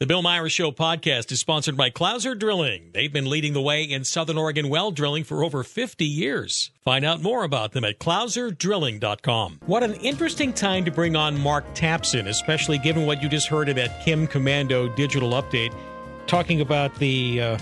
The Bill Myers Show podcast is sponsored by Clouser Drilling. They've been leading the way in Southern Oregon well drilling for over 50 years. Find out more about them at clouserdrilling.com. What an interesting time to bring on Mark Tapson, especially given what you just heard in that Kim Komando digital update, talking about the uh,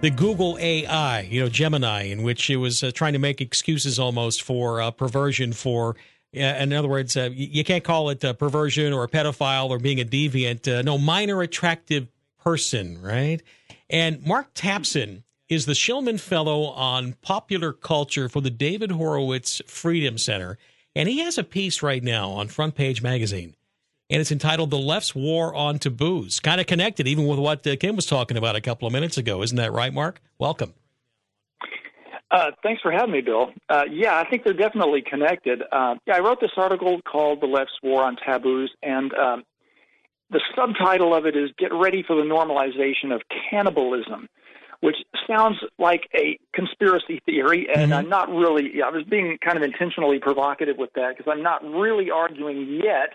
the Google AI, you know, Gemini, in which it was uh, trying to make excuses almost for uh, perversion for in other words, uh, you can't call it perversion or a pedophile or being a deviant. Uh, no, minor attractive person, right? And Mark Tapson is the Shillman Fellow on Popular Culture for the David Horowitz Freedom Center. And he has a piece right now on Front Page Magazine. And it's entitled The Left's War on Taboos. Kind of connected even with what uh, Kim was talking about a couple of minutes ago. Isn't that right, Mark? Welcome. Uh, thanks for having me, Bill. Uh, yeah, I think they're definitely connected. Uh, yeah, I wrote this article called "The Left's War on Taboos," and um, the subtitle of it is "Get Ready for the Normalization of Cannibalism," which sounds like a conspiracy theory, and mm-hmm. I'm not really. I was being kind of intentionally provocative with that because I'm not really arguing yet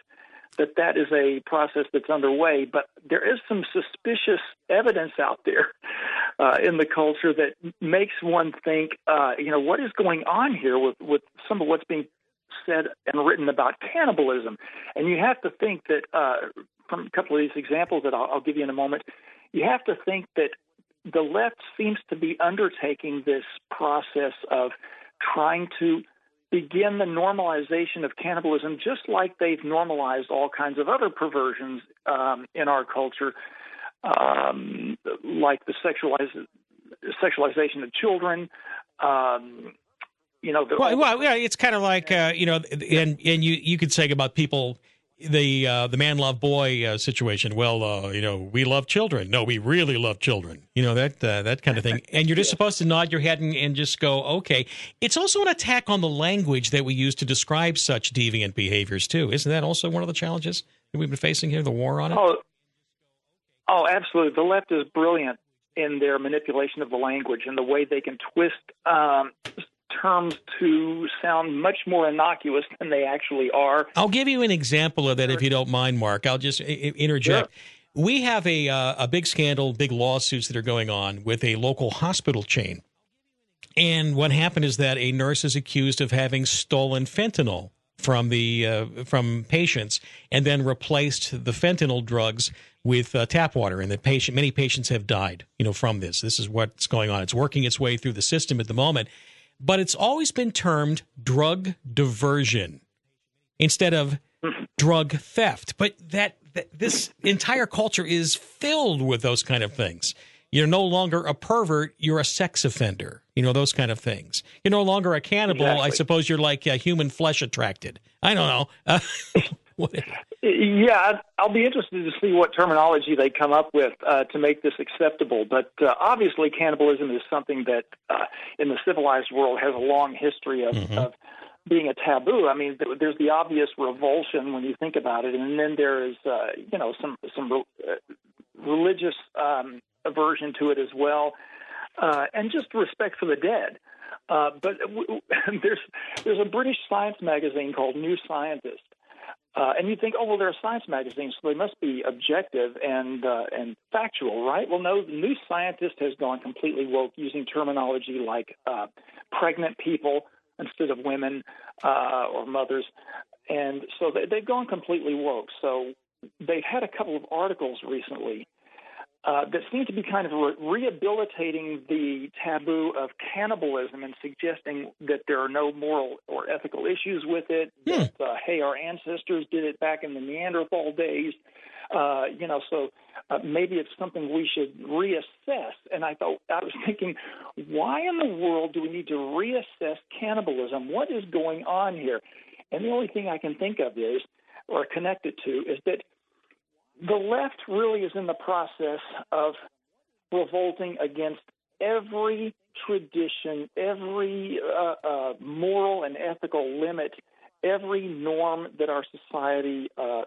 that that is a process that's underway, but there is some suspicious evidence out there uh, in the culture that makes one think, uh, you know, what is going on here with, with some of what's being said and written about cannibalism. And you have to think that, uh, from a couple of these examples that I'll, I'll give you in a moment, you have to think that the left seems to be undertaking this process of trying to begin the normalization of cannibalism, just like they've normalized all kinds of other perversions um, in our culture, um, like the sexualiz- sexualization of children. Um, you know, the, well, well, yeah, it's kind of like uh, you know, and and you you could say about people the uh, the man love boy uh, situation. Well, uh, you know, we love children. No, we really love children. You know that uh, that kind of thing. And you're just supposed to nod your head and, and just go, okay. It's also an attack on the language that we use to describe such deviant behaviors too. Isn't that also one of the challenges that we've been facing here? The war on it. Oh, oh, absolutely. The left is brilliant in their manipulation of the language and the way they can twist um, terms to sound much more innocuous than they actually are. I'll give you an example of that if you don't mind, Mark. I'll just interject. Sure. We have a uh, a big scandal, big lawsuits that are going on with a local hospital chain. And what happened is that a nurse is accused of having stolen fentanyl from the uh, from patients and then replaced the fentanyl drugs with uh, tap water and that patient many patients have died you know from this this is what's going on it's working its way through the system at the moment but it's always been termed drug diversion instead of drug theft. But that, that, this entire culture is filled with those kind of things. You're no longer a pervert; you're a sex offender. You know those kind of things. You're no longer a cannibal. Exactly. I suppose you're like uh, human flesh attracted. I don't know. Uh, yeah, I'll be interested to see what terminology they come up with uh, to make this acceptable. But uh, obviously, cannibalism is something that uh, in the civilized world has a long history of, mm-hmm. of being a taboo. I mean, there's the obvious revulsion when you think about it, and then there is, uh, you know, some some uh, religious um, aversion to it as well, uh, and just respect for the dead. Uh, but w- w- there's there's a British science magazine called New Scientist, uh, and you think, oh well, they're a science magazine, so they must be objective and uh, and factual, right? Well, no. The New Scientist has gone completely woke, using terminology like uh, pregnant people instead of women uh, or mothers, and so they, they've gone completely woke. So they've had a couple of articles recently uh, that seem to be kind of re- rehabilitating the taboo of cannibalism and suggesting that there are no moral or ethical issues with it. Hmm. That, uh, hey, our ancestors did it back in the Neanderthal days. Uh, you know, so uh, maybe it's something we should reassess. And I thought, I was thinking, why in the world do we need to reassess cannibalism? What is going on here? And the only thing I can think of is, or connect it to, is that the left really is in the process of revolting against every tradition, every uh, uh, moral and ethical limit, every norm that our society uh,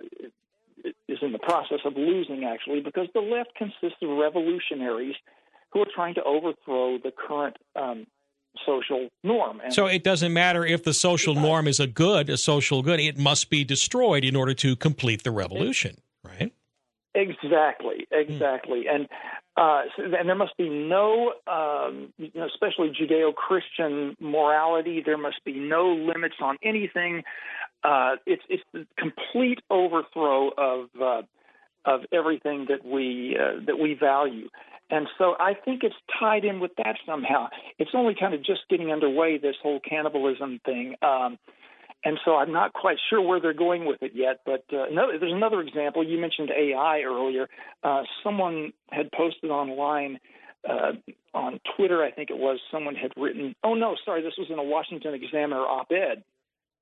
is in the process of losing, actually, because the left consists of revolutionaries who are trying to overthrow the current um, social norm. And so it doesn't matter if the social norm is a good, a social good, it must be destroyed in order to complete the revolution? Exactly, exactly, mm. and uh, and there must be no, um, you know, especially Judeo-Christian morality. There must be no limits on anything. Uh, it's it's the complete overthrow of uh, of everything that we uh, that we value. And so I think it's tied in with that somehow. It's only kind of just getting underway, this whole cannibalism thing. Um, and so I'm not quite sure where they're going with it yet. But uh, another, there's another example. You mentioned AI earlier. Uh, someone had posted online uh, on Twitter, I think it was, someone had written, oh no, sorry, this was in a Washington Examiner op ed.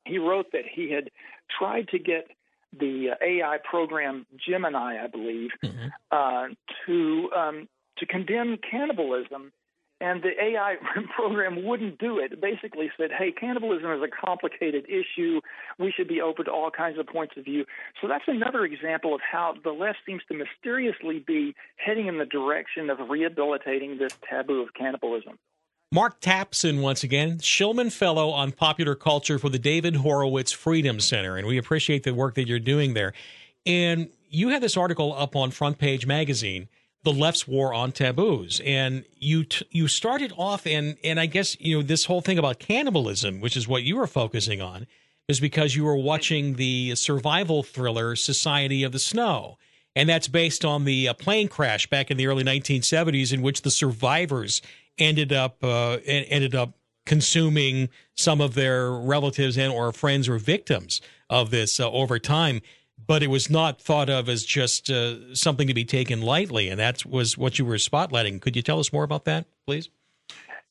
He wrote that he had tried to get the uh, AI program Gemini, I believe, mm-hmm. uh, to um, to condemn cannibalism and the AI program wouldn't do it. Basically said, hey, cannibalism is a complicated issue. We should be open to all kinds of points of view. So that's another example of how the left seems to mysteriously be heading in the direction of rehabilitating this taboo of cannibalism. Mark Tapson, once again, Shillman Fellow on Popular Culture for the David Horowitz Freedom Center. And we appreciate the work that you're doing there. And you had this article up on Front Page Magazine the left's war on taboos. And you t- you started off and and I guess you know this whole thing about cannibalism, which is what you were focusing on, is because you were watching the survival thriller Society of the Snow. And that's based on the uh, plane crash back in the early 1970s, in which the survivors ended up uh, ended up consuming some of their relatives and or friends or victims of this uh, over time but it was not thought of as just uh, something to be taken lightly, and that was what you were spotlighting. Could you tell us more about that, please?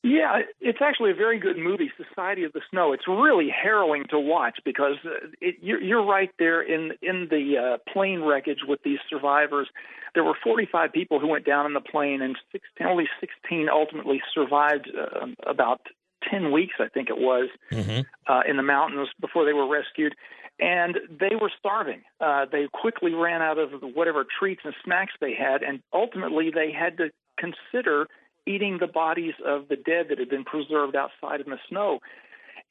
Yeah, it's actually a very good movie, Society of the Snow. It's really harrowing to watch because uh, it, you're, you're, right there in in the uh, plane wreckage with these survivors. There were 45 people who went down in the plane, and 16, only 16 ultimately survived. Uh, about 10 weeks, I think it was, mm-hmm. uh, in the mountains before they were rescued and they were starving. Uh, they quickly ran out of whatever treats and snacks they had, and ultimately they had to consider eating the bodies of the dead that had been preserved outside in the snow.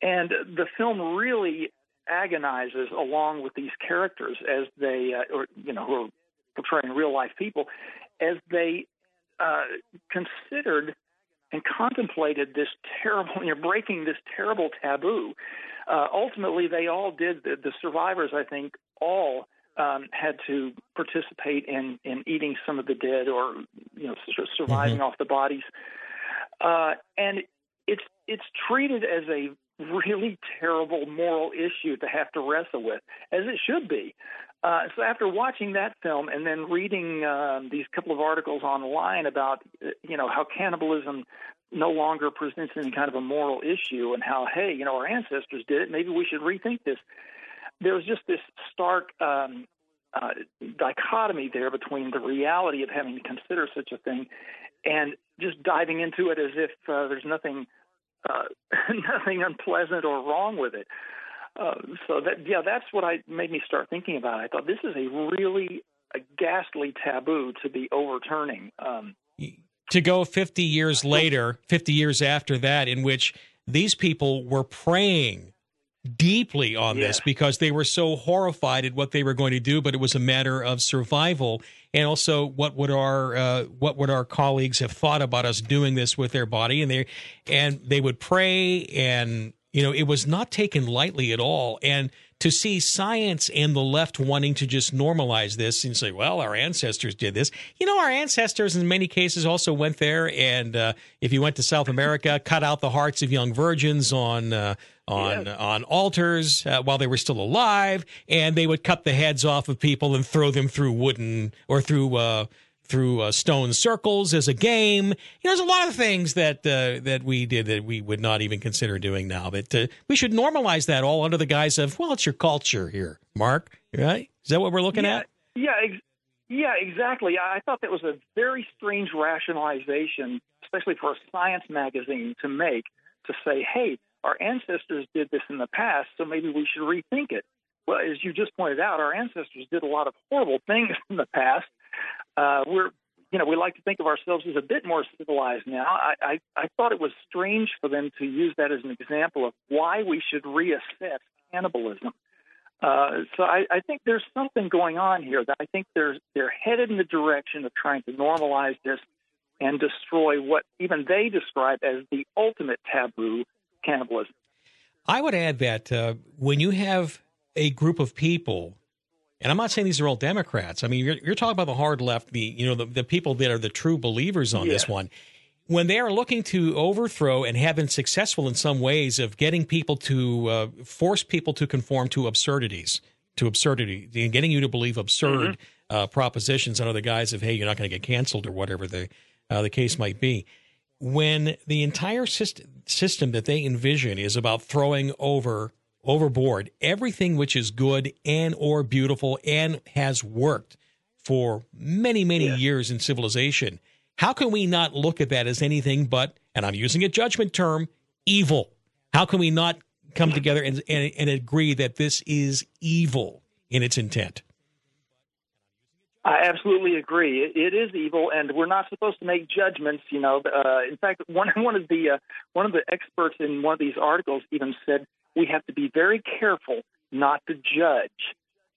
And the film really agonizes along with these characters as they, uh, or you know, who are portraying real life people, as they uh, considered and contemplated this terrible, you know, breaking this terrible taboo uh, ultimately, they all did. The, the survivors, I think, all um, had to participate in in eating some of the dead or you know surviving mm-hmm. off the bodies, uh, and it's it's treated as a really terrible moral issue to have to wrestle with, as it should be. Uh, so after watching that film and then reading um, these couple of articles online about you know how cannibalism no longer presents any kind of a moral issue and how, hey, you know, our ancestors did it. Maybe we should rethink this. There was just this stark um, uh, dichotomy there between the reality of having to consider such a thing and just diving into it as if uh, there's nothing uh, nothing unpleasant or wrong with it. Uh, so that yeah, that's what I made me start thinking about. I thought this is a really a ghastly taboo to be overturning. Um, to go 50 years later, 50 years after that, in which these people were praying deeply on yeah. this because they were so horrified at what they were going to do, but it was a matter of survival. And also, what would our uh, what would our colleagues have thought about us doing this with their body? And they and they would pray, and you know, it was not taken lightly at all. And to see science and the left wanting to just normalize this and say, well, our ancestors did this. You know, our ancestors in many cases also went there, and uh, if you went to South America, cut out the hearts of young virgins on. Uh, on yes. on altars uh, while they were still alive, and they would cut the heads off of people and throw them through wooden or through uh, through uh, stone circles as a game. You know, there's a lot of things that uh, that we did that we would not even consider doing now. But uh, we should normalize that all under the guise of, well, it's your culture here, Mark. Right? Is that what we're looking yeah, at? Yeah. Ex- yeah, exactly. I thought that was a very strange rationalization, especially for a science magazine to make, to say, hey, our ancestors did this in the past, so maybe we should rethink it. Well, as you just pointed out, our ancestors did a lot of horrible things in the past, uh, we're you know we like to think of ourselves as a bit more civilized now. I, I I thought it was strange for them to use that as an example of why we should reassess cannibalism. Uh, so I, I think there's something going on here that I think they're they're headed in the direction of trying to normalize this and destroy what even they describe as the ultimate taboo, cannibalism. I would add that uh, when you have a group of people, and I'm not saying these are all Democrats. I mean, you're, you're talking about the hard left, the you know the, the people that are the true believers on this one. When they are looking to overthrow and have been successful in some ways of getting people to uh, force people to conform to absurdities, to absurdity, and getting you to believe absurd mm-hmm. uh, propositions under the guise of, hey, you're not going to get canceled or whatever the uh, the case might be. When the entire system, system that they envision is about throwing over overboard everything which is good and or beautiful and has worked for many many yeah. years in civilization how can we not look at that as anything but and i'm using a judgment term evil how can we not come together and, and, and agree that this is evil in its intent I absolutely agree. It, it is evil, and we're not supposed to make judgments. You know, uh, in fact, one one of the uh, one of the experts in one of these articles even said we have to be very careful not to judge.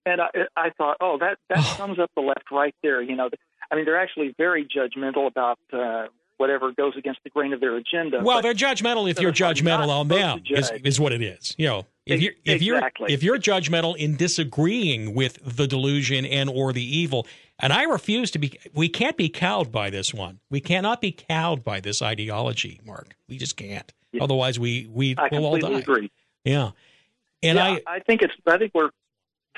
And I, I thought, oh, that that sums up the left right there. You know, I mean, they're actually very judgmental about uh, whatever goes against the grain of their agenda. Well, they're judgmental if you're judgmental on them, is, is what it is. You know, if you're if exactly. you're if you're judgmental in disagreeing with the delusion and or the evil, and I refuse to be. We can't be cowed by this one. We cannot be cowed by this ideology, Mark. We just can't. Yeah. Otherwise, we we I will all die. Agree. Yeah, and yeah, I I think it's. I think we're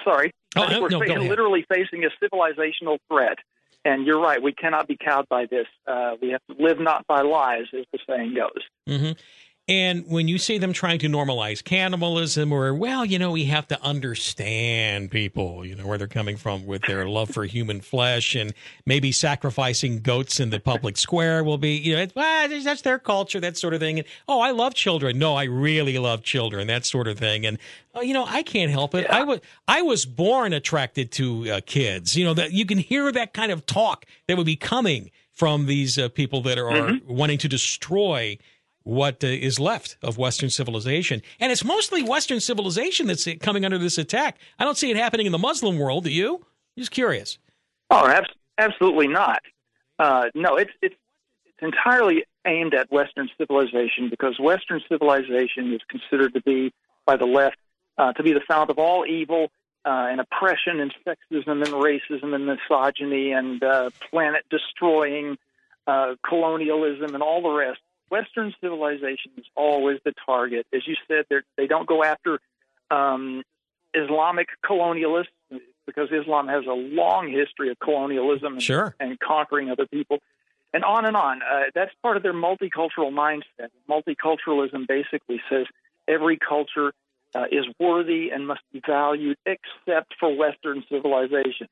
sorry. Oh, I think we're no, literally facing a civilizational threat and you're right. We cannot be cowed by this. Uh, we have to live not by lies, as the saying goes. Mm-hmm. And when you see them trying to normalize cannibalism, or, well, you know, we have to understand people, you know, where they're coming from with their love for human flesh and maybe sacrificing goats in the public square will be, you know, well, that's their culture, that sort of thing. And, oh, I love children. No, I really love children, that sort of thing. And, oh, you know, I can't help it. Yeah. I was, I was born attracted to uh, kids. You know, that you can hear that kind of talk that would be coming from these uh, people that are, mm-hmm. wanting to destroy what uh, is left of Western civilization. And it's mostly Western civilization that's coming under this attack. I don't see it happening in the Muslim world. Do you? I'm just curious. Oh, absolutely not. Uh, no, it's, it's it's entirely aimed at Western civilization because Western civilization is considered to be by the left uh, to be the fount of all evil uh, and oppression and sexism and racism and misogyny and uh, planet destroying uh, colonialism and all the rest. Western civilization is always the target. As you said, they they don't go after um, Islamic colonialists because Islam has a long history of colonialism and, sure. and conquering other people, and on and on. Uh, that's part of their multicultural mindset. Multiculturalism basically says every culture uh, is worthy and must be valued except for Western civilization.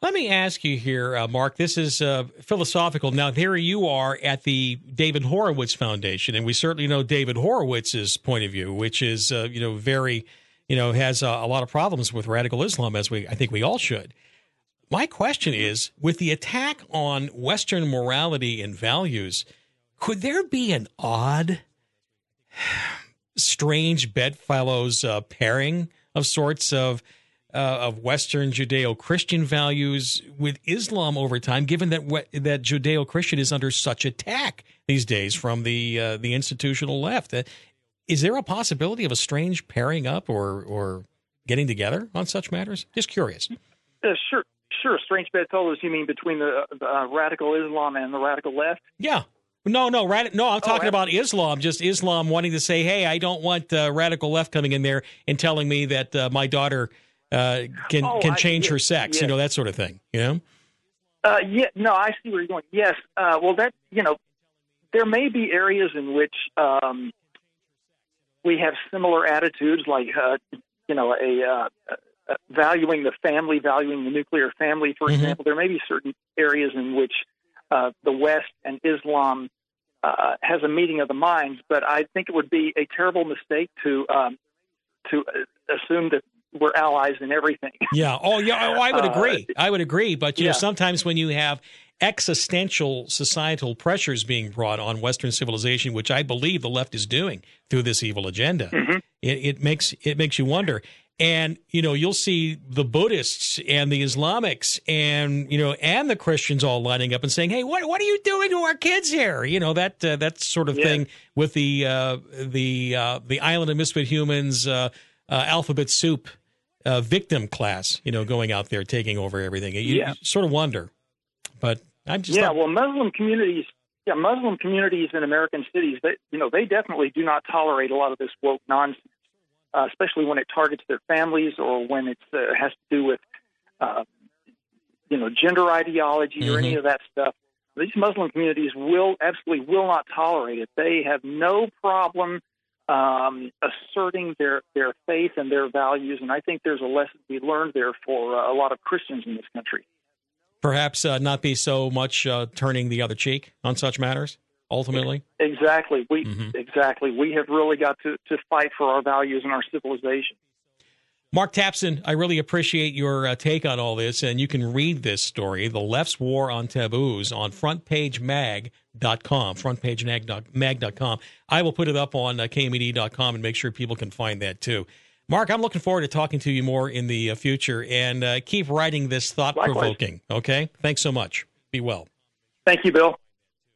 Let me ask you here, uh, Mark. This is uh, philosophical. Now, here you are at the David Horowitz Foundation, and we certainly know David Horowitz's point of view, which is, uh, you know, very, you know, has a lot of problems with radical Islam, as we, I think, we all should. My question is, with the attack on Western morality and values, could there be an odd, strange bedfellows uh, pairing of sorts of? Uh, of Western Judeo-Christian values with Islam over time, given that that Judeo-Christian is under such attack these days from the uh, the institutional left. Uh, is there a possibility of a strange pairing up or or getting together on such matters? Just curious. Uh, sure, sure. Strange bedfellows. You mean between the, the uh, radical Islam and the radical left? Yeah. No, no, rad- no. I'm oh, talking oh, about Islam. Just Islam wanting to say, "Hey, I don't want uh, radical left coming in there and telling me that uh, my daughter uh, can oh, can change I, her sex, you know that sort of thing. You know. Uh, yeah, no, I see where you're going. Yes, uh, well, that you know, there may be areas in which um, we have similar attitudes, like uh, you know, a uh, uh, valuing the family, valuing the nuclear family, for mm-hmm. example. There may be certain areas in which uh, the West and Islam uh, has a meeting of the minds, but I think it would be a terrible mistake to um, to assume that we're allies in everything. Yeah. Oh, yeah. Oh, I would uh, agree. Uh, I would agree. But you yeah. know, sometimes when you have existential societal pressures being brought on Western civilization, which I believe the left is doing through this evil agenda, mm-hmm. it, it, makes it makes you wonder. and you know you'll see the Buddhists and the Islamics and you know and the Christians all lining up and saying, "Hey, what what are you doing to our kids here?" You know that uh, that sort of yeah. thing with the uh, the uh, the Island of Misfit Humans uh, uh, alphabet soup uh, victim class. You know, going out there taking over everything. You, yeah. sort of wonder, but I'm just yeah. well, Muslim communities. Yeah, Muslim communities in American cities, they, you know, they definitely do not tolerate a lot of this woke nonsense uh, especially when it targets their families or when it uh, has to do with, uh, you know, gender ideology mm-hmm. or any mm-hmm. of that stuff. These Muslim communities will absolutely will not tolerate it. They have no problem um, asserting their their faith and their values, and I think there's a lesson to be learned there for uh, a lot of Christians in this country. Perhaps uh, not be so much uh, turning the other cheek on such matters ultimately? Exactly. We mm-hmm. exactly. We have really got to, to fight for our values and our civilization. Mark Tapson, I really appreciate your uh, take on all this, and you can read this story, The Left's War on Taboos, on frontpagemag.com, frontpagemag.com. I will put it up on uh, KMED.com and make sure people can find that too. Mark, I'm looking forward to talking to you more in the uh, future, and uh, keep writing this thought-provoking, okay? Thanks so much. Be well. Thank you, Bill.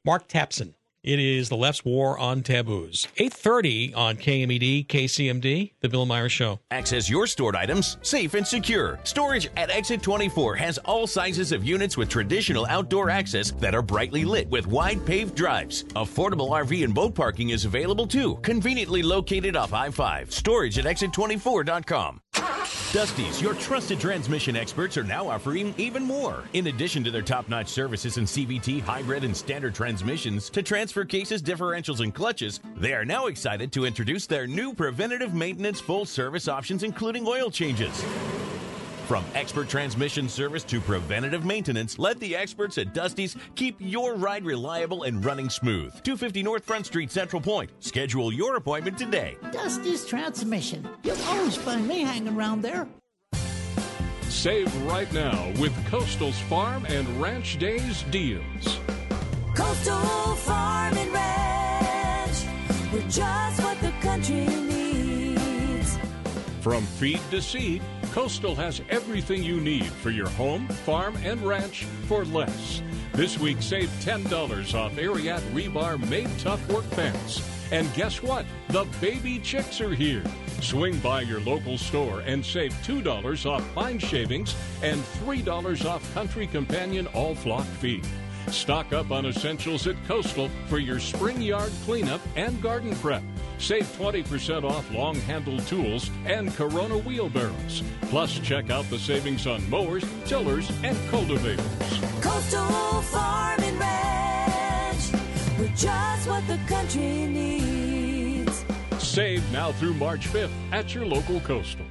Mark Tapson. It is the left's war on taboos. 8:30 on KMED, KCMD, The Bill Myers Show. Access your stored items safe and secure. Storage at Exit 24 has all sizes of units with traditional outdoor access that are brightly lit with wide paved drives. Affordable RV and boat parking is available too, conveniently located off I-5. Storage at exit24.com. Dusty's, your trusted transmission experts, are now offering even more. In addition to their top notch services in CVT, hybrid, and standard transmissions to transfer cases, differentials, and clutches, they are now excited to introduce their new preventative maintenance full service options, including oil changes. From expert transmission service to preventative maintenance, let the experts at Dusty's keep your ride reliable and running smooth. 250 North Front Street, Central Point. Schedule your appointment today. Dusty's Transmission. You'll always find me hanging around there. Save right now with Coastal's Farm and Ranch Days deals. Coastal Farm and Ranch. We're just what the country needs. From feed to seed, Coastal has everything you need for your home, farm, and ranch for less. This week, save $10 off Ariat Rebar Made Tough Work Pants. And guess what? The baby chicks are here. Swing by your local store and save $2 off pine shavings and $3 off Country Companion All Flock Feed. Stock up on essentials at Coastal for your spring yard cleanup and garden prep. Save 20% off long handled tools and Corona wheelbarrows. Plus, check out the savings on mowers, tillers, and cultivators. Coastal Farm and Ranch. We're just what the country needs. Save now through March 5th at your local Coastal.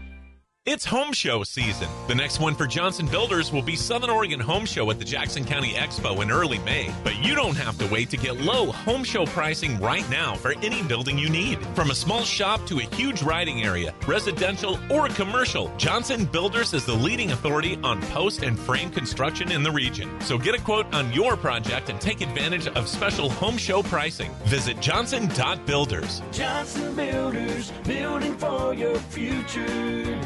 It's home show season. The next one for Johnson Builders will be Southern Oregon Home Show at the Jackson County Expo in early May. But you don't have to wait to get low home show pricing right now for any building you need. From a small shop to a huge riding area, residential or commercial, Johnson Builders is the leading authority on post and frame construction in the region. So get a quote on your project and take advantage of special home show pricing. Visit johnson.builders. Johnson Builders, building for your future.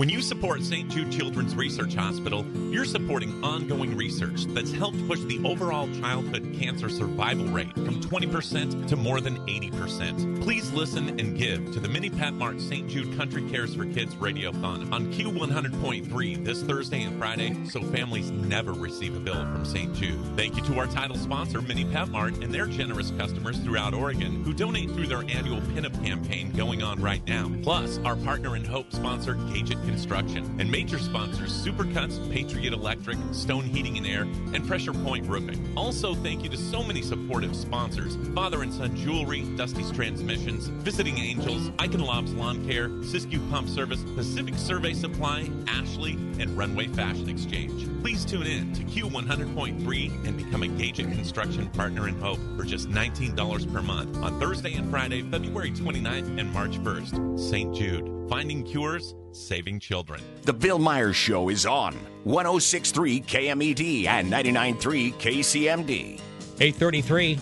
When you support St. Jude Children's Research Hospital, you're supporting ongoing research that's helped push the overall childhood cancer survival rate from 20% to more than 80%. Please listen and give to the Mini Pat Mart St. Jude Country Cares for Kids Radiothon on Q100.3 this Thursday and Friday so families never receive a bill from St. Jude. Thank you to our title sponsor, Mini Pat Mart, and their generous customers throughout Oregon who donate through their annual pinup campaign going on right now. Plus, our partner and hope sponsor, Gage It Construction, and major sponsors Supercuts, Patriot Electric, Stone Heating and Air, and Pressure Point Roofing. Also, thank you to so many supportive sponsors Father and Son Jewelry, Dusty's Transmissions, Visiting Angels, Icon Lobs Lawn Care, Siskiyou Pump Service, Pacific Survey Supply, Ashley, and Runway Fashion Exchange. Please tune in to Q100.3 and become a Gage Construction partner in Hope for just $19 per month on Thursday and Friday, February 29th and March 1st. St. Jude, finding cures saving children. The Bill Myers Show is on 1063 KMED and 993 KCMD. 833.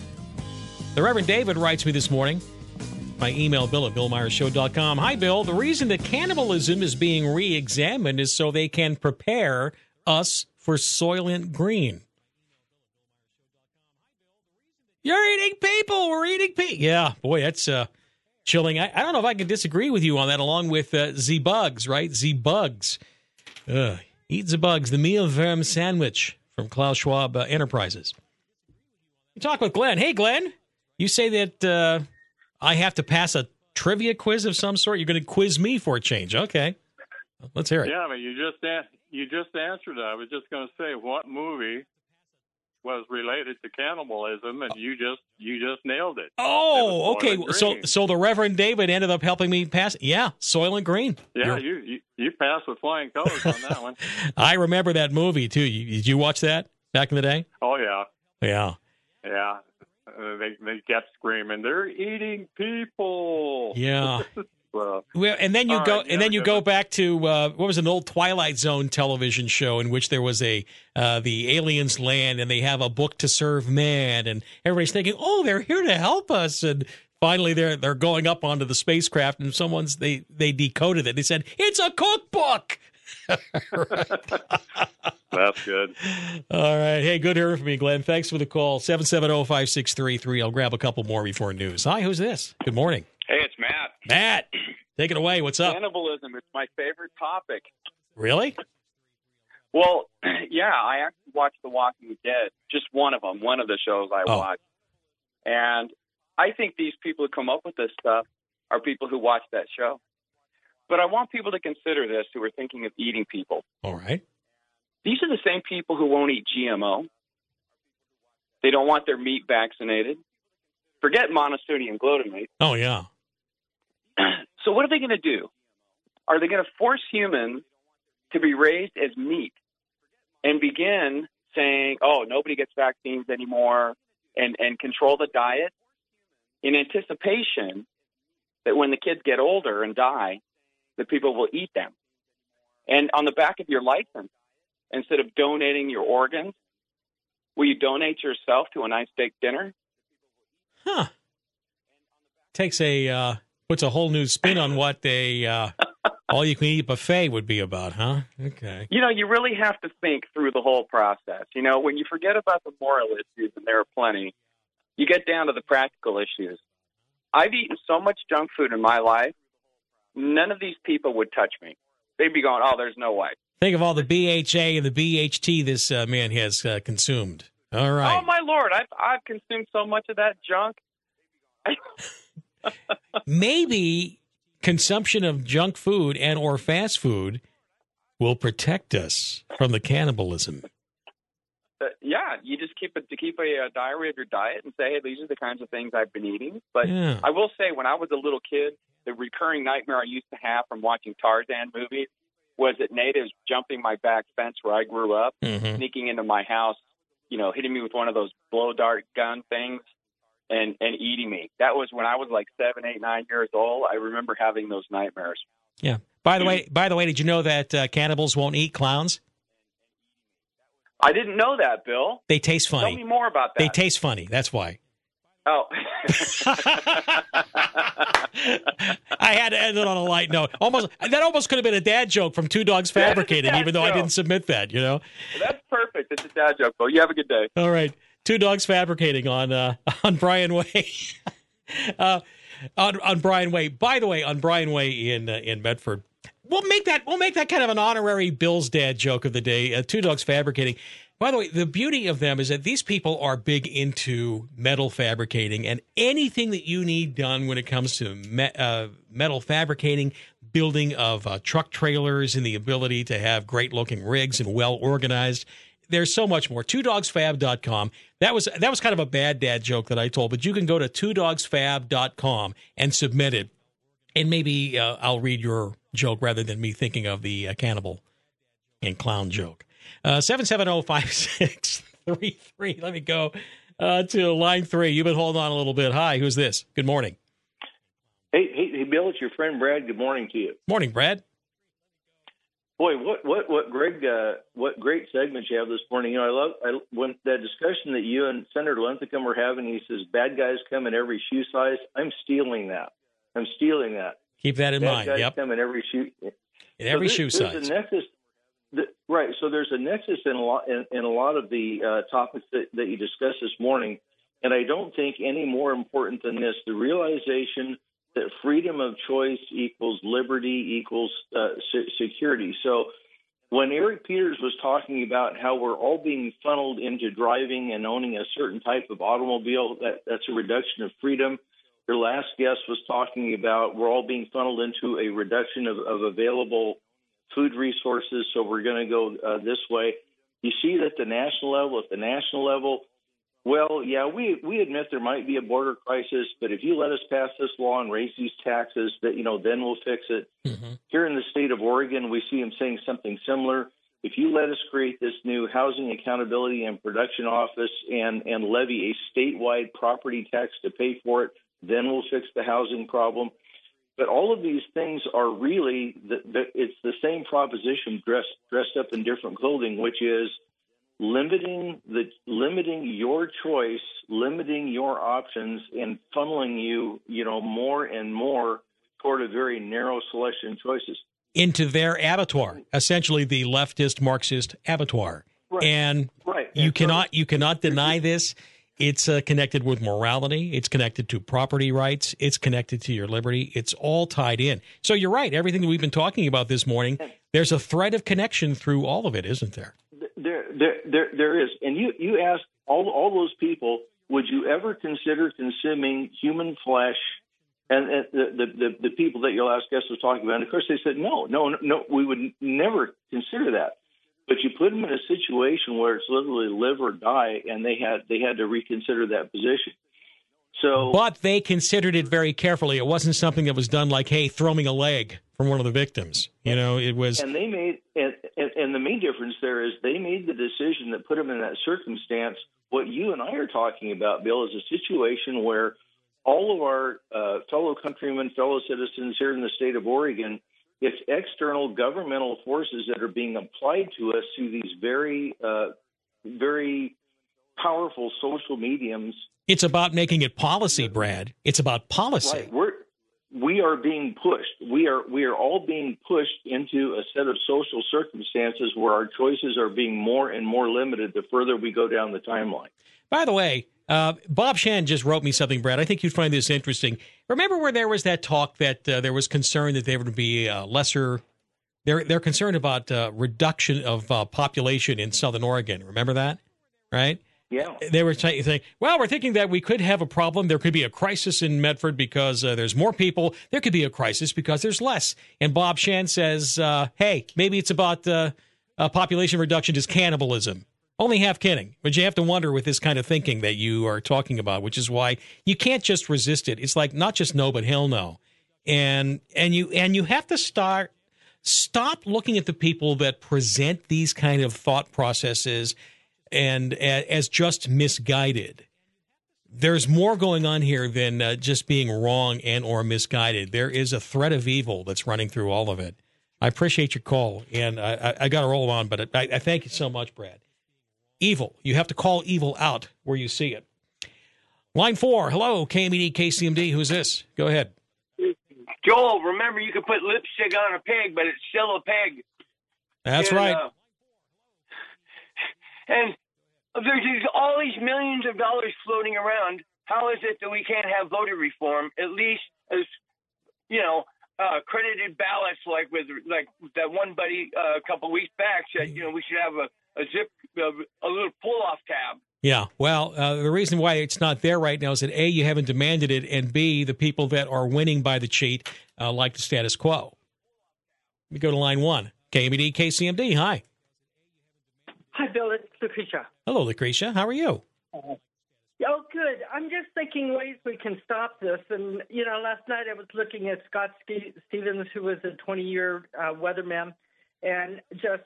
The Reverend David writes me this morning My email, bill at billmyershow.com. Hi, Bill. The reason that cannibalism is being re examined is so they can prepare us for Soylent Green. You're eating people. We're eating people. Yeah, boy, that's uh, chilling. I, I don't know if I can disagree with you on that, along with uh, Z Bugs, right? Z Bugs. Uh, eat the bugs, the meal verm sandwich from Klaus Schwab uh, Enterprises. You talk with Glenn. Hey, Glenn, you say that uh, I have to pass a trivia quiz of some sort. You're going to quiz me for a change. Okay, let's hear it. Yeah, but you just an- you just answered. I was just going to say what movie was related to cannibalism, and you just you just nailed it. Oh, It okay. So, so the Reverend David ended up helping me pass. Yeah, Soylent Green. yeah, you, you you passed with flying colors on that one. I remember that movie too. You, did you watch that back in the day? Oh yeah, Yeah. yeah. Uh, they they kept screaming, "They're eating people!" Yeah. So, Well, and then you go, right, yeah, and then you go back to uh, what was an old Twilight Zone television show in which there was a uh, the aliens land and they have a book to serve man, and everybody's thinking, oh, they're here to help us, and finally they're they're going up onto the spacecraft, and someone's they they decoded it. They said it's a cookbook. that's good. All right, hey, good hearing from you, Glenn. Thanks for the call. Seven seven zero five six three three. I'll grab a couple more before news. Hi, who's this? Good morning, Matt. Matt. Take it away. What's up? Cannibalism is my favorite topic. Really? Well, yeah, I actually watched The Walking Dead, just one of them, one of the shows I Oh. watched. And I think these people who come up with this stuff are people who watch that show. But I want people to consider this who are thinking of eating people. All right. These are the same people who won't eat GMO. They don't want their meat vaccinated. Forget monosodium glutamate. Oh yeah. So what are they going to do? Are they going to force humans to be raised as meat and begin saying, "Oh, nobody gets vaccines anymore," and and control the diet in anticipation that when the kids get older and die, the people will eat them. And on the back of your license, instead of donating your organs, will you donate yourself to a nice steak dinner? Huh. Takes a uh puts a whole new spin on what a uh all you can eat buffet would be about, huh? Okay. You know, you really have to think through the whole process. You know, when you forget about the moral issues, and there are plenty, you get down to the practical issues. I've eaten so much junk food in my life, none of these people would touch me. They'd be going, oh, there's no way. Think of all the BHA and the BHT this uh, man has uh, consumed. All right. Oh, my Lord, I've, I've consumed so much of that junk. Maybe consumption of junk food and or fast food will protect us from the cannibalism. Uh, yeah, you just keep it to keep a, uh diary of your diet and say, hey, these are the kinds of things I've been eating. But Yeah. I will say, when I was a little kid, the recurring nightmare I used to have from watching Tarzan movies was that natives jumping my back fence where I grew up, Mhm. sneaking into my house, you know, hitting me with one of those blow dart gun things, and and eating me. That was when I was like seven, eight, nine years old. I remember having those nightmares. Yeah. By the way, by the way, did you know that uh, cannibals won't eat clowns? I didn't know that, Bill. They taste funny. Tell me more about that. They taste funny. That's why. oh. I had to end it on a light note. Almost that almost could have been a dad joke from Two Dogs That is a Fabricating, even though I didn't submit that. You know. That's perfect. It's a dad joke, Bill. You have a good day. All right, Two Dogs Fabricating on uh, on Brian Way. uh, on on Brian Way. By the way, on Brian Way in uh, in Medford. We'll make that we'll make that kind of an honorary Bill's dad joke of the day. Uh, Two Dogs Fabricating. By the way, the beauty of them is that these people are big into metal fabricating and anything that you need done when it comes to me- uh, metal fabricating, building of uh, truck trailers, and the ability to have great looking rigs and well organized. There's so much more. TwoDogsFab.com. That was that was kind of a bad dad joke that I told, but you can go to TwoDogsFab.com and submit it, and maybe uh, I'll read your joke rather than me thinking of the uh, cannibal and clown joke. Uh, 770-5633. Let me go uh, to line three. You've been holding on a little bit. Hi, who's this? Good morning. Hey, hey, hey, Bill, it's your friend Brad. Good morning to you. Morning, Brad. Boy, what what what Greg, uh, what great segments you have this morning. You know, I love I, when that discussion that you and Senator Linthicum were having. He says bad guys come in every shoe size. I'm stealing that. I'm stealing that. Keep that in Bad mind. guys Yep. come in every shoe. In every so shoe there- there's size. nexus, th- right? So there's a nexus in a lot in, in a lot of the uh, topics that, that you discussed this morning, and I don't think any more important than this: the realization that freedom of choice equals liberty equals uh, se- security. So. When Eric Peters was talking about how we're all being funneled into driving and owning a certain type of automobile, that, that's a reduction of freedom. Your last guest was talking about we're all being funneled into a reduction of, of available food resources, so we're going to go uh, this way. You see that the national level, at the national level, well, yeah, we we admit there might be a border crisis, but if you let us pass this law and raise these taxes, that you know, then we'll fix it. Mm-hmm. Here in the state of Oregon, we see them saying something similar. If you let us create this new housing accountability and production office and and levy a statewide property tax to pay for it, then we'll fix the housing problem. But all of these things are really the, the, it's the same proposition dressed dressed up in different clothing, which is limiting the limiting your choice, limiting your options, and funneling you, you know, more and more toward a very narrow selection of choices. Into their abattoir, essentially the leftist Marxist abattoir. Right. And Right. you And so- cannot you cannot deny this. It's uh, connected with morality. It's connected to property rights. It's connected to your liberty. It's all tied in. So you're right. Everything that we've been talking about this morning, there's a thread of connection through all of it, isn't there? There, there, there, is. And you, you asked all, all those people, would you ever consider consuming human flesh? And, and the, the, the, the people that your last guest was talking about, and of course, they said, no, no, no, we would never consider that. But you put them in a situation where it's literally live or die, and they had they had to reconsider that position. So, But they considered it very carefully. It wasn't something that was done like, hey, throw me a leg from one of the victims. You know, it was. and they made and, and and the main difference there is they made the decision that put them in that circumstance what you and i are talking about bill is a situation where all of our uh, fellow countrymen fellow citizens here in the state of oregon it's external governmental forces that are being applied to us through these very uh, very powerful social mediums It's about making it policy, Brad. It's about policy. Right. We're we are being pushed. We are we are all being pushed into a set of social circumstances where our choices are being more and more limited the further we go down the timeline. By the way, uh, Bob Shan just wrote me something, Brad. I think you'd find this interesting. Remember where there was that talk that uh, there was concern that there would be uh, lesser. They're they're concerned about uh, reduction of uh, population in Southern Oregon. Remember that, right? Yeah. They were saying, well, we're thinking that we could have a problem. There could be a crisis in Medford because uh, there's more people. There could be a crisis because there's less. And Bob Shan says, uh, hey, maybe it's about uh, population reduction is cannibalism. Only half kidding. But you have to wonder with this kind of thinking that you are talking about, which is why you can't just resist it. It's like not just no, but hell no. And and you and you have to start stop looking at the people that present these kind of thought processes and as just misguided. There's more going on here than uh, just being wrong and or misguided. There is a threat of evil that's running through all of it. I appreciate your call, and I, I, I got to roll on, but I, I thank you so much, Brad. Evil. You have to call evil out where you see it. Line four. Hello, KMED, KCMD. Who's this? Go ahead. Joel, remember you can put lipstick on a pig, but it's still a pig. That's And, right. uh, and there's these, all these millions of dollars floating around. How is it that we can't have voter reform, at least as, you know, uh, credited ballots like with like that one buddy uh, a couple weeks back said, you know, we should have a, a zip, a, a little pull off tab. Yeah. Well, uh, the reason why it's not there right now is that A, you haven't demanded it, and B, the people that are winning by the cheat uh, like the status quo. Let me go to line one. KMED, KCMD. Hi. Hi, Bill. It's Lucretia. Hello, Lucretia. How are you? Oh, good. I'm just thinking ways we can stop this. And, you know, last night I was looking at Scott Stevens, who was a 20 year uh, weatherman, and just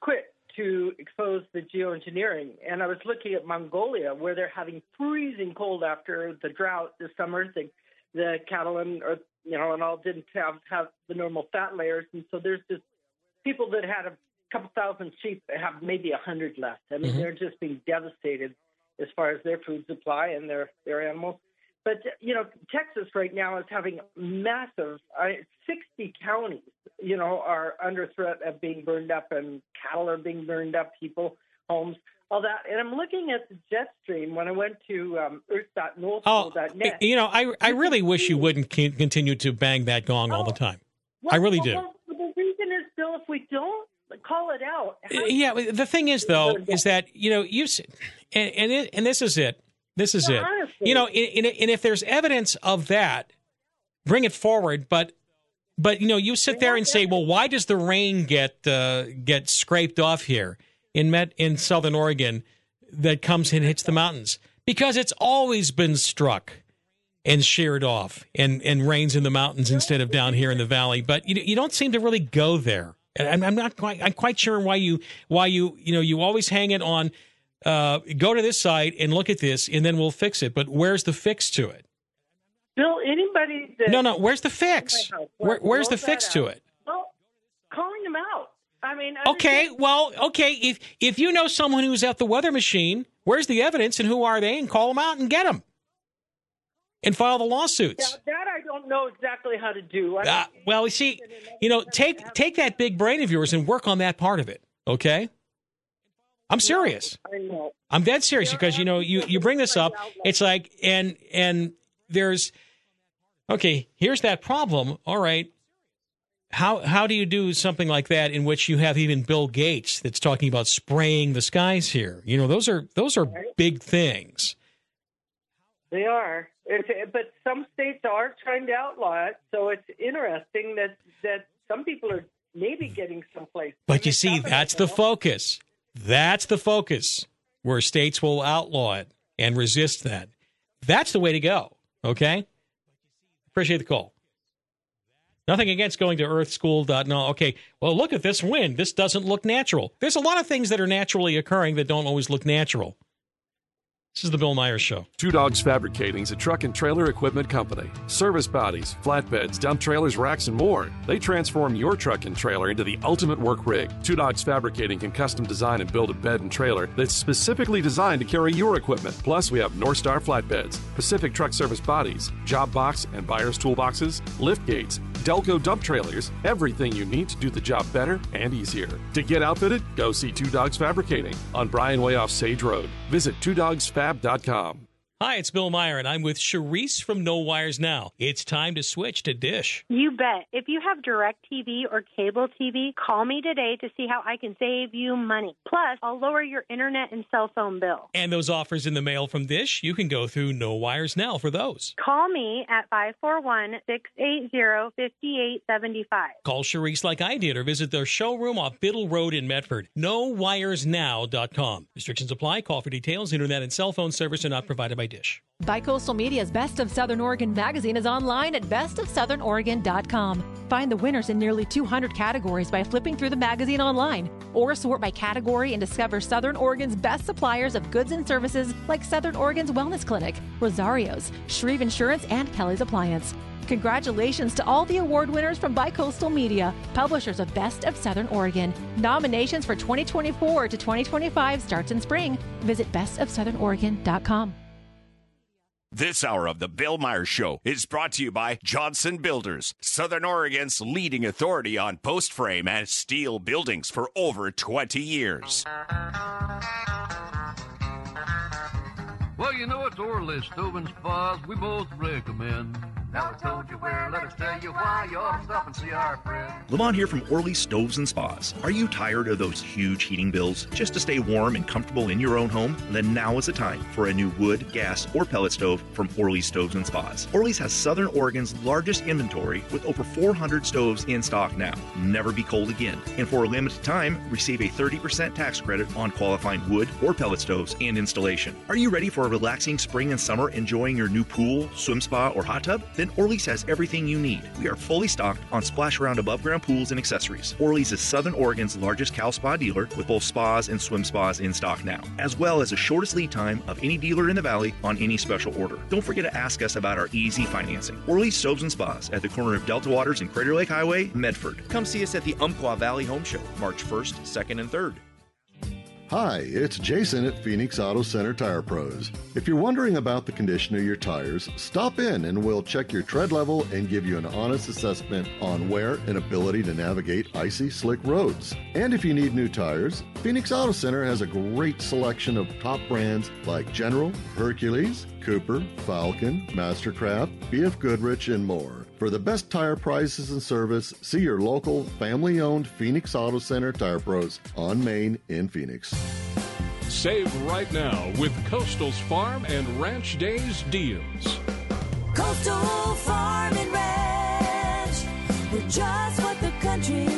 quit to expose the geoengineering. And I was looking at Mongolia, where they're having freezing cold after the drought this summer. The, the cattle and, or, you know, and all didn't have, have the normal fat layers. And so there's just people that had a couple thousand sheep have maybe a hundred left. I mean, Mhm. they're just being devastated as far as their food supply and their their animals. But you know, Texas right now is having massive. Uh, Sixty counties, you know, are under threat of being burned up, and cattle are being burned up, people, homes, all that. And I'm looking at the jet stream when I went to um, Oh, you know, I I really wish you wouldn't continue to bang that gong all the time. I really do. Well, the reason is, Bill, if we don't call it out, how- Yeah, the thing is though, is that you know you and and, it, and this is it. This is Yeah, it. honestly. You know, and, and and if there's evidence of that, bring it forward. But but you know, you sit there and say, well, why does the rain get uh, get scraped off here in Met in Southern Oregon that comes and hits the mountains? Because it's always been struck and sheared off and, and rains in the mountains instead of down here in the valley. But you, you don't seem to really go there. And I'm, I'm not quite I'm quite sure why you why you you know you always hang it on uh, go to this site and look at this and then we'll fix it. But where's the fix to it? Bill, anybody that No, no. Where's the fix? Where, where's the fix to it? Well, calling them out. I mean, Okay, well, okay. If if you know someone who's at the weather machine, where's the evidence and who are they? And call them out and get them, and file the lawsuits. Now, that don't know exactly how to do. Uh, well, you see, you know, take take that big brain of yours and work on that part of it. Okay, I'm serious. I know. I'm dead serious because you know you you bring this up. It's like and and there's okay. Here's that problem. All right. How how do you do something like that in which you have even Bill Gates that's talking about spraying the skies here? You know, those are those are big things. They are, it's, but some states are trying to outlaw it. So it's interesting that that some people are maybe getting someplace. But you see, that's the focus. That's the focus where states will outlaw it and resist that. That's the way to go. Okay? Appreciate the call. Nothing against going to earthschool.no. Okay, well, look at this wind. This doesn't look natural. There's a lot of things that are naturally occurring that don't always look natural. This is the Bill Myers Show. Two Dogs Fabricating is a truck and trailer equipment company. Service bodies, flatbeds, dump trailers, racks, and more. They transform your truck and trailer into the ultimate work rig. Two Dogs Fabricating can custom design and build a bed and trailer that's specifically designed to carry your equipment. Plus, we have North Star flatbeds, Pacific Truck Service bodies, job box and buyer's toolboxes, lift gates, Delco dump trailers, everything you need to do the job better and easier. To get outfitted, go see Two Dogs Fabricating on Bryan Way off Sage Road. Visit twodogsfab.com. Hi, it's Bill Meyer, and I'm with Charisse from No Wires Now. It's time to switch to Dish. You bet. If you have direct TV or cable TV, call me today to see how I can save you money. Plus, I'll lower your internet and cell phone bill. And those offers in the mail from Dish, you can go through No Wires Now for those. Call me at 541 680 5875. Call Charisse like I did or visit their showroom off Biddle Road in Medford. NoWiresNow.com. Restrictions apply. Call for details. Internet and cell phone service are not provided by Dish. Bicoastal Media's Best of Southern Oregon magazine is online at bestofsouthernoregon.com. Find the winners in nearly 200 categories by flipping through the magazine online or sort by category and discover Southern Oregon's best suppliers of goods and services like Southern Oregon's Wellness Clinic, Rosario's, Shreve Insurance, and Kelly's Appliance. Congratulations to all the award winners from Bicoastal Media, publishers of Best of Southern Oregon. Nominations for 2024 to 2025 starts in spring. Visit bestofsouthernoregon.com. This hour of the Bill Myers Show is brought to you by Johnson Builders, Southern Oregon's leading authority on post frame and steel buildings for over 20 years. Well, you know it's Orly Stove and Spas we both recommend. Now we told you where, let us tell you why. You ought to stop and see our friend. Lamont here from Orly Stoves and Spas. Are you tired of those huge heating bills just to stay warm and comfortable in your own home? Then now is the time for a new wood, gas, or pellet stove from Orly Stoves and Spas. Orly's has Southern Oregon's largest inventory with over 400 stoves in stock now. Never be cold again. And for a limited time, receive a 30% tax credit on qualifying wood or pellet stoves and installation. Are you ready for a relaxing spring and summer enjoying your new pool, swim spa, or hot tub? Then Orly's has everything you need. We are fully stocked on splash around above ground pools and accessories. Orly's is Southern Oregon's largest Cal Spa dealer with both spas and swim spas in stock now, as well as the shortest lead time of any dealer in the valley on any special order. Don't forget to ask us about our easy financing. Orly's Stoves and Spas at the corner of Delta Waters and Crater Lake Highway, Medford. Come see us at the Umpqua Valley Home Show, March 1st, 2nd, and 3rd. Hi, it's Jason at Phoenix Auto Center Tire Pros. If you're wondering about the condition of your tires, stop in and we'll check your tread level and give you an honest assessment on wear and ability to navigate icy, slick roads. And if you need new tires, Phoenix Auto Center has a great selection of top brands like General, Hercules, Cooper, Falcon, Mastercraft, BF Goodrich, and more. For the best tire prices and service, see your local family owned Phoenix Auto Center Tire Pros on Main in Phoenix. Save right now with Coastal's Farm and Ranch Days deals. Coastal Farm and Ranch. We're just what the country needs.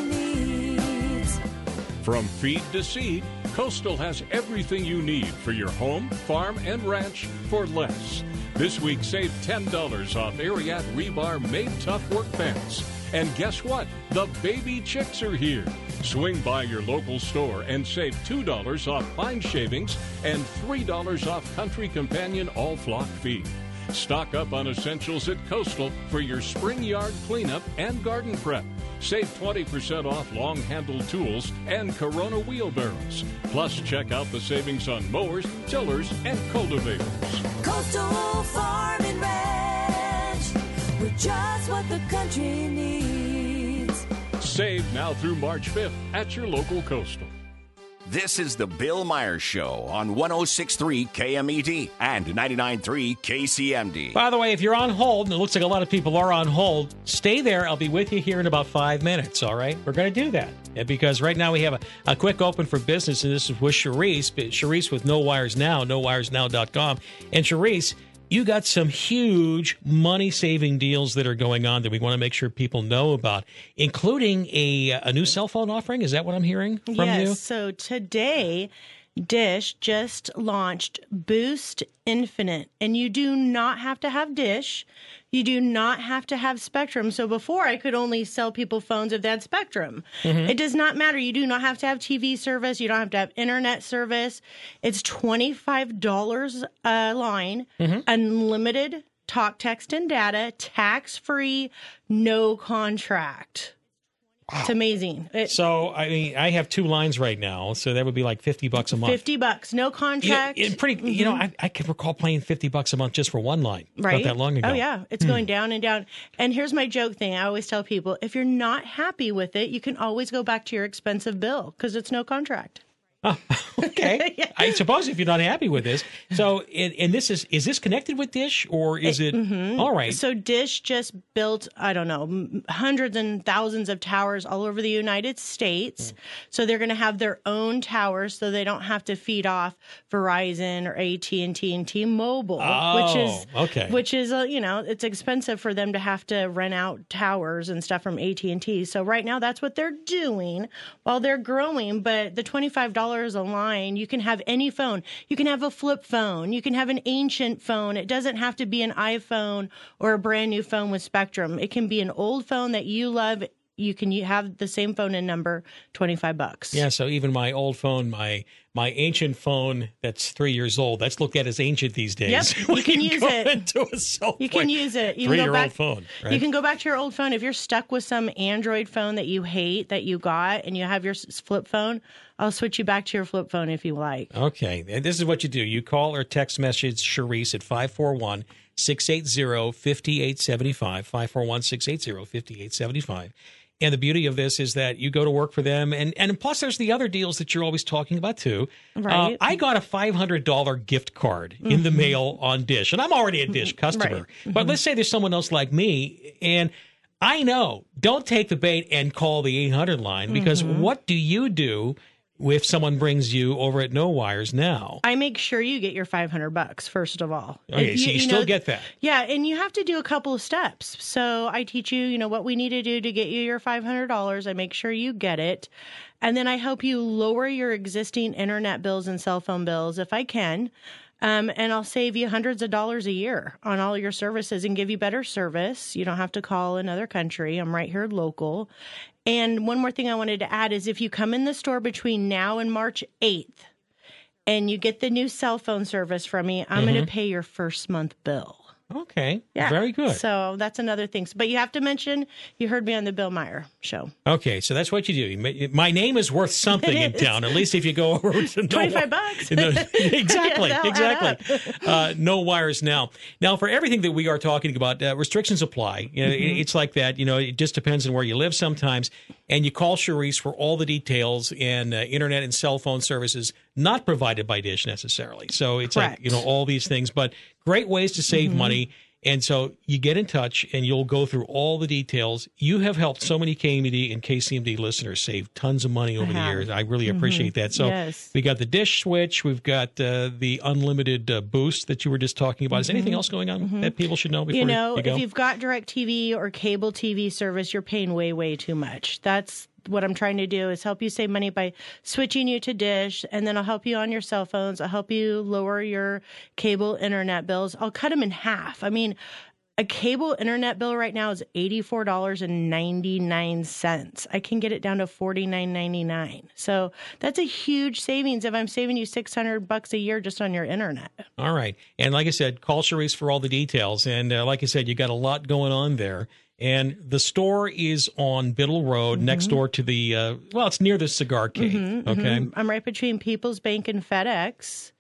From feed to seed, Coastal has everything you need for your home, farm, and ranch for less. This week, save $10 off Ariat Rebar Made Tough Workbench. And guess what? The baby chicks are here. Swing by your local store and save $2 off pine shavings and $3 off Country Companion All Flock Feed. Stock up on essentials at Coastal for your spring yard cleanup and garden prep. Save 20% off long handled tools and Corona wheelbarrows. Plus, check out the savings on mowers, tillers, and cultivators. Coastal Farm and Ranch. We're just what the country needs. Save now through March 5th at your local Coastal. This is the Bill Myers Show on 1063 KMED and 99.3 KCMD. By the way, if you're on hold, and it looks like a lot of people are on hold, stay there. I'll be with you here in about five minutes, all right? We're going to do that. Yeah, Because right now we have a, a quick open for business, and this is with Charisse. but Charisse with No Wires Now, nowiresnow.com. And Charisse, you got some huge money saving deals that are going on that we want to make sure people know about, including a, a new cell phone offering. Is that what I'm hearing from yes. you? So today, Dish just launched Boost Infinite, and you do not have to have Dish. You do not have to have Spectrum. So before, I could only sell people phones if they had Spectrum. Mhm. It does not matter. You do not have to have TV service. You don't have to have internet service. It's twenty five dollars a line, Mm-hmm. unlimited talk, text, and data, tax free, no contract. It's amazing. It, So, I mean, I have two lines right now, so that would be like 50 bucks a month. 50 bucks, no You know, contract. pretty, you know. I, I can recall paying 50 bucks a month just for one line. right? Not that long ago. Oh yeah, it's Hmm. going down and down. And here's my joke thing: I always tell people, if you're not happy with it, you can always go back to your expensive bill because it's no contract. Okay. I suppose if you're not happy with this. So, and, and this is, is this connected with Dish or is it? Mhm. All right. So Dish just built, I don't know, hundreds and thousands of towers all over the United States. Hmm. So they're going to have their own towers, so they don't have to feed off Verizon or AT and T and T-Mobile, which is Oh, okay. which is uh, you know it's expensive for them to have to rent out towers and stuff from AT and T. So right now that's what they're doing while they're growing. But the twenty dollars a line, you can have any phone. You can have a flip phone. You can have an ancient phone. It doesn't have to be an iPhone or a brand new phone with Spectrum. It can be an old phone that you love. You can have the same phone and number, twenty five bucks. Yeah, so even my old phone, my my ancient phone that's three years old, that's looked at as ancient these days. Yep, you can use it. Into a cell You can use it. You can go Three-year-old back. phone. Right? You can go back to your old phone if you're stuck with some Android phone that you hate that you got, and you have your flip phone. I'll switch you back to your flip phone if you like. Okay. And this is what you do. You call or text message Charisse at 541 680 5875. 541 680 5875. And the beauty of this is that you go to work for them. And, and plus, there's the other deals that you're always talking about, too. Right. Uh, I got a $500 gift card in the Mhm. mail on Dish, and I'm already a Dish customer. Right. But Mhm. let's say there's someone else like me, and I know, don't take the bait and call the 800 line because Mhm. what do you do if someone brings you over at No Wires now? I make sure you get your 500 bucks first of all. Okay, If so you, still know- get that. Yeah, and you have to do a couple of steps. So I teach you, you know, what we need to do to get you your $500. I make sure you get it. And then I help you lower your existing internet bills and cell phone bills if I can. Um, and I'll save you hundreds of dollars a year on all your services and give you better service. You don't have to call another country. I'm right here local. And one more thing I wanted to add is if you come in the store between now and March 8th and you get the new cell phone service from me, I'm going Mhm. to pay your first month bill. Okay. Yeah. Very good. So that's another thing. But you have to mention you heard me on the Bill Meyer show. Okay, so that's what you do. My name is worth something in town. At least if you go over to no 25 bucks. No, exactly, exactly. Uh, no wires now. Now, for everything that we are talking about, uh, restrictions apply. You know, Mhm. It's like that. You know, it just depends on where you live sometimes. And you call Charisse for all the details in uh, internet and cell phone services not provided by Dish necessarily. So it's like you know all these things, but great ways to save Mhm. money. And so you get in touch and you'll go through all the details. You have helped so many KMD and KCMD listeners save tons of money over the years. I really Mhm. appreciate that. So Yes. we got the dish switch. We've got uh, the unlimited uh, boost that you were just talking about. Is anything Mhm. else going on Mhm. that people should know before you know, you go? if you've got direct TV or cable TV service, you're paying way, way too much. That's what I'm trying to do is help you save money by switching you to Dish, and then I'll help you on your cell phones. I'll help you lower your cable internet bills. I'll cut them in half. I mean, a cable internet bill right now is eighty-four dollars and ninety-nine cents. I can get it down to forty-nine ninety-nine. So that's a huge savings if I'm saving you six hundred bucks a year just on your internet. All right. And like I said, call Charisse for all the details. And uh, like I said, you got a lot going on there. And the store is on Biddle Road, next door to the, uh, well, it's near the cigar cave. Mhm, okay. mhm. I'm right between People's Bank and FedEx.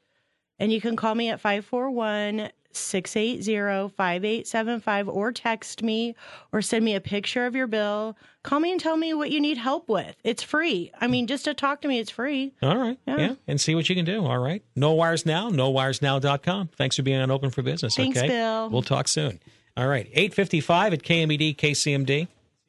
And you can call me at 541 680 5875 or text me or send me a picture of your bill. Call me and tell me what you need help with. It's free. I mean, just to talk to me, it's free. All right. Yeah. Yeah. And see what you can do. All right. No wires now, no wires nowiresnow.com. Thanks for being on Open for Business. Thanks, okay. Bill. We'll talk soon. All right. 855 at KMED, KCMD.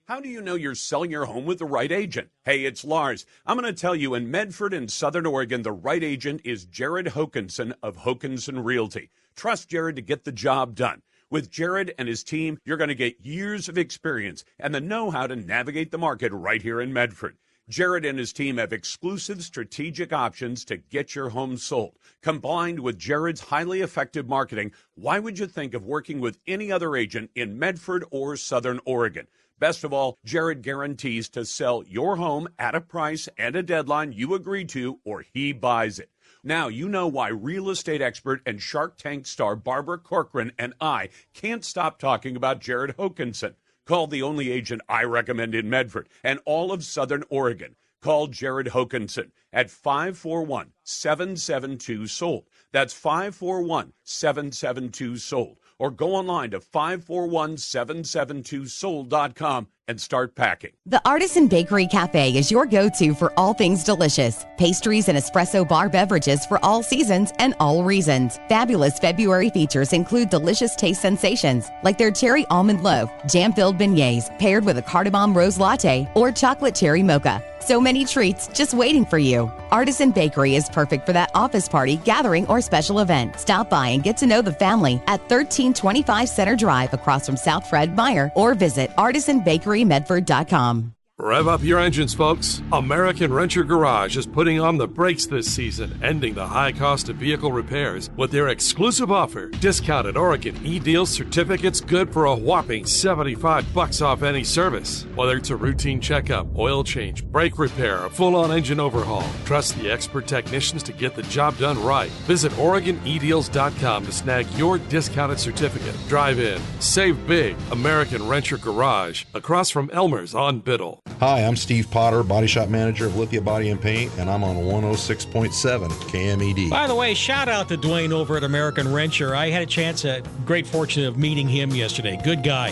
How do you know you're selling your home with the right agent? Hey, it's Lars. I'm going to tell you in Medford in Southern Oregon, the right agent is Jared Hokinson of Hokinson Realty. Trust Jared to get the job done. With Jared and his team, you're going to get years of experience and the know how to navigate the market right here in Medford. Jared and his team have exclusive strategic options to get your home sold. Combined with Jared's highly effective marketing, why would you think of working with any other agent in Medford or Southern Oregon? Best of all, Jared guarantees to sell your home at a price and a deadline you agree to, or he buys it. Now you know why real estate expert and Shark Tank star Barbara Corcoran and I can't stop talking about Jared Hokinson. Call the only agent I recommend in Medford and all of Southern Oregon. Call Jared Hokinson at 541 772 SOLD. That's 541 772 SOLD. Or go online to 541-772sold.com and start packing. The Artisan Bakery Cafe is your go to for all things delicious. Pastries and espresso bar beverages for all seasons and all reasons. Fabulous February features include delicious taste sensations like their cherry almond loaf, jam filled beignets paired with a cardamom rose latte, or chocolate cherry mocha. So many treats just waiting for you. Artisan Bakery is perfect for that office party, gathering, or special event. Stop by and get to know the family at 1325 Center Drive across from South Fred Meyer or visit artisanbakerymedford.com. Rev up your engines, folks. American Renter Garage is putting on the brakes this season, ending the high cost of vehicle repairs with their exclusive offer. Discounted Oregon e-deal certificates good for a whopping 75 bucks off any service. Whether it's a routine checkup, oil change, brake repair, or full-on engine overhaul, trust the expert technicians to get the job done right. Visit OregonEDeals.com to snag your discounted certificate. Drive in, save big. American Renter Garage, across from Elmer's on Biddle. Hi, I'm Steve Potter, Body Shop Manager of Lithia Body and Paint, and I'm on 106.7 KMED. By the way, shout out to Dwayne over at American Renter. I had a chance, a great fortune of meeting him yesterday. Good guy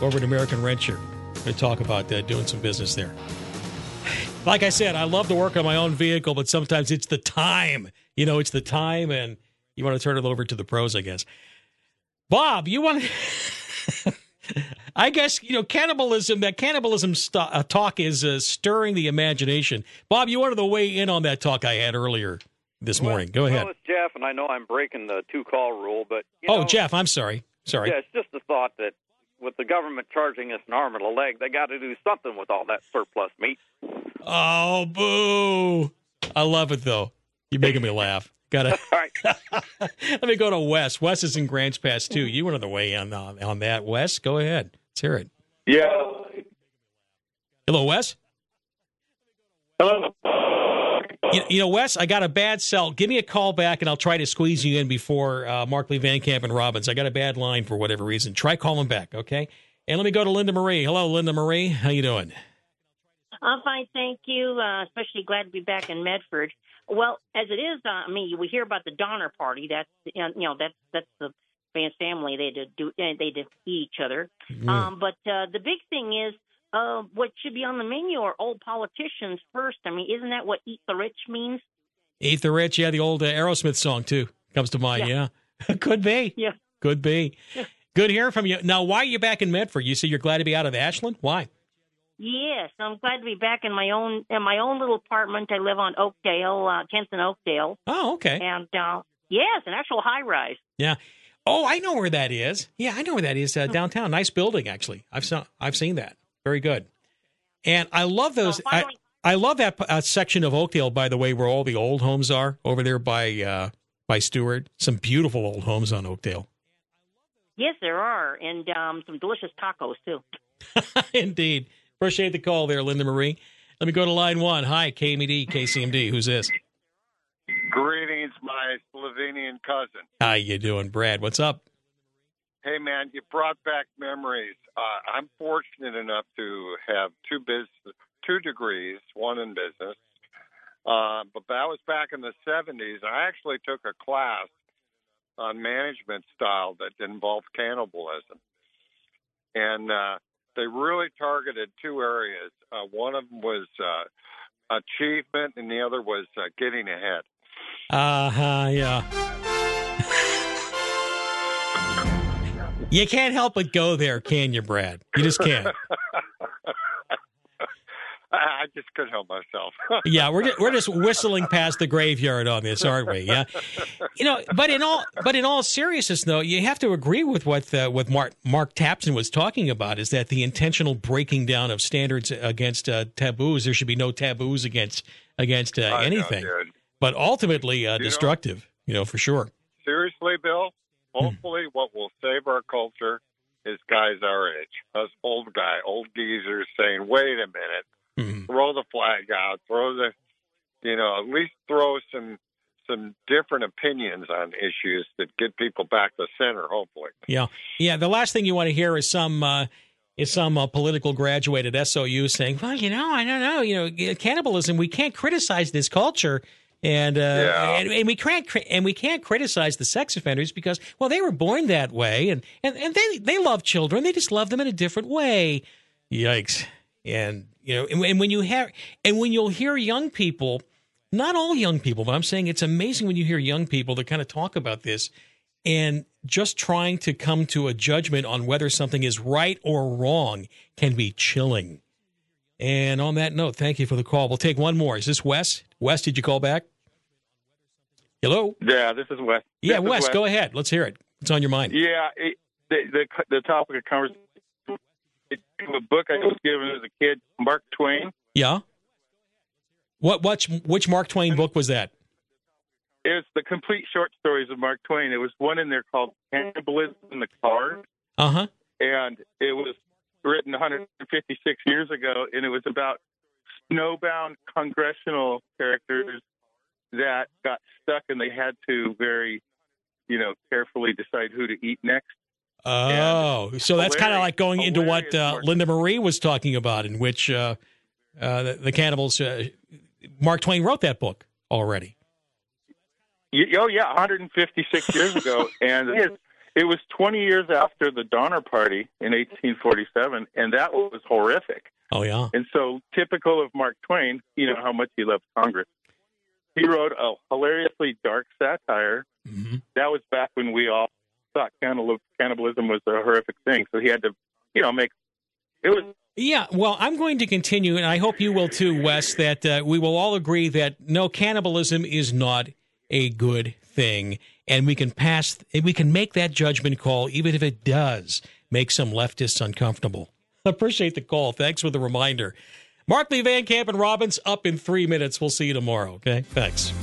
over at American Renter. to talk about uh, doing some business there. Like I said, I love to work on my own vehicle, but sometimes it's the time. You know, it's the time, and you want to turn it over to the pros, I guess. Bob, you want to. I guess you know cannibalism. That cannibalism st- uh, talk is uh, stirring the imagination. Bob, you wanted to weigh in on that talk I had earlier this morning. Go ahead. Well, it's Jeff, and I know I'm breaking the two call rule, but oh, know, Jeff, I'm sorry. Sorry. Yeah, it's just the thought that with the government charging us an arm and a leg, they got to do something with all that surplus meat. Oh, boo! I love it though. You're making me laugh. Got to. Let me go to Wes. Wes is in Grants Pass too. You wanted to weigh in on, on that, Wes? Go ahead. Let's hear it. Yeah. Hello, Wes. Hello. You, you know, Wes, I got a bad cell. Give me a call back, and I'll try to squeeze you in before uh, Markley, Van Camp, and Robbins. I got a bad line for whatever reason. Try calling back, okay? And let me go to Linda Marie. Hello, Linda Marie. How you doing? I'm fine, thank you. Uh, especially glad to be back in Medford. Well, as it is, uh, I mean, we hear about the Donner Party. That's you know that's that's the Vance family. They to do they defeat each other. Mm. Um, but uh, the big thing is uh, what should be on the menu are old politicians first. I mean, isn't that what "eat the rich" means? Eat the Rich. Yeah, the old uh, Aerosmith song, too, comes to mind. Yeah. Could be. Yeah. Could be. Good hearing from you. Now, why are you back in Medford? You say you're glad to be out of Ashland? Why? Yes, I'm glad to be back in my own in my own little apartment. I live on Oakdale, uh, Kenton Oakdale. Oh, okay. And uh, yes, an actual high rise. Yeah. Oh, I know where that is. Yeah, I know where that is. Uh, downtown, nice building actually. I've saw, I've seen that. Very good. And I love those. I, I love that uh, section of Oakdale, by the way, where all the old homes are over there by uh, by Stewart. Some beautiful old homes on Oakdale. Yes, there are, and um, some delicious tacos too. Indeed. Appreciate the call there, Linda Marie. Let me go to line one. Hi, KMD, KCMD. Who's this? Greetings, my Slovenian cousin. How you doing, Brad? What's up? Hey, man, you brought back memories. Uh, I'm fortunate enough to have two business, two degrees, one in business. Uh, but that was back in the 70s. I actually took a class on management style that involved cannibalism, and uh, they really targeted two areas. Uh, one of them was uh, achievement, and the other was uh, getting ahead. Uh huh. Yeah. you can't help but go there, can you, Brad? You just can't. I just couldn't help myself. yeah, we're just, we're just whistling past the graveyard on this, aren't we? Yeah, you know. But in all but in all seriousness, though, you have to agree with what uh, what Mark Mark Tapson was talking about is that the intentional breaking down of standards against uh, taboos. There should be no taboos against against uh, know, anything, dude. But ultimately uh, You know- destructive. You know, for sure. Seriously, Bill. Hmm. Hopefully, what will save our culture is guys our age, us old guy, old geezers saying, "Wait a minute, Mm-hmm. throw the flag out, throw the, you know, at least throw some some different opinions on issues that get people back to center. Hopefully, Yeah, yeah. The last thing you want to hear is some uh, is some uh, political graduate at SOU saying, "Well, you know, I don't know, you know, cannibalism. We can't criticize this culture." And, uh, Yeah. and and we can't and we can't criticize the sex offenders because well they were born that way and, and, and they they love children they just love them in a different way. Yikes! And you know and, and when you have and when you'll hear young people, not all young people, but I'm saying it's amazing when you hear young people that kind of talk about this and just trying to come to a judgment on whether something is right or wrong can be chilling. And on that note, thank you for the call. We'll take one more. Is this Wes? Wes, did you call back? Hello? Yeah, this is Wes. Yeah, This is Wes, go ahead. Let's hear it. What's on your mind? Yeah, it, the, the the topic of conversation. A book I was given as a kid, Mark Twain. Yeah. What which which Mark Twain book was that? It's the complete short stories of Mark Twain. It was one in there called Cannibalism in the Cars, Uh huh. and it was written 156 years ago, and it was about snowbound congressional characters that got stuck, and they had to very, you know, carefully decide who to eat next. Oh, so that's kind of like going into what uh, Linda Marie was talking about, in which uh, uh, the, the cannibals. Uh, Mark Twain wrote that book already. Oh yeah, 156 years ago, and it, it was 20 years after the Donner Party in 1847, and that was horrific. Oh yeah. And so, typical of Mark Twain, you know how much he loved Congress. He wrote a hilariously dark satire. That was back when we all thought cannibal- cannibalism was a horrific thing. So he had to, you know, make it was Yeah, well, I'm going to continue, and I hope you will too, Wes, that uh, we will all agree that no, cannibalism is not a good thing, and we can pass, we can make that judgment call, even if it does make some leftists uncomfortable. Appreciate the call. Thanks for the reminder. Markley, Van Camp, and Robbins up in three minutes. We'll see you tomorrow. Okay, thanks.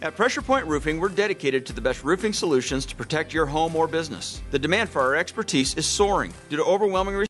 At Pressure Point Roofing, we're dedicated to the best roofing solutions to protect your home or business. The demand for our expertise is soaring due to overwhelming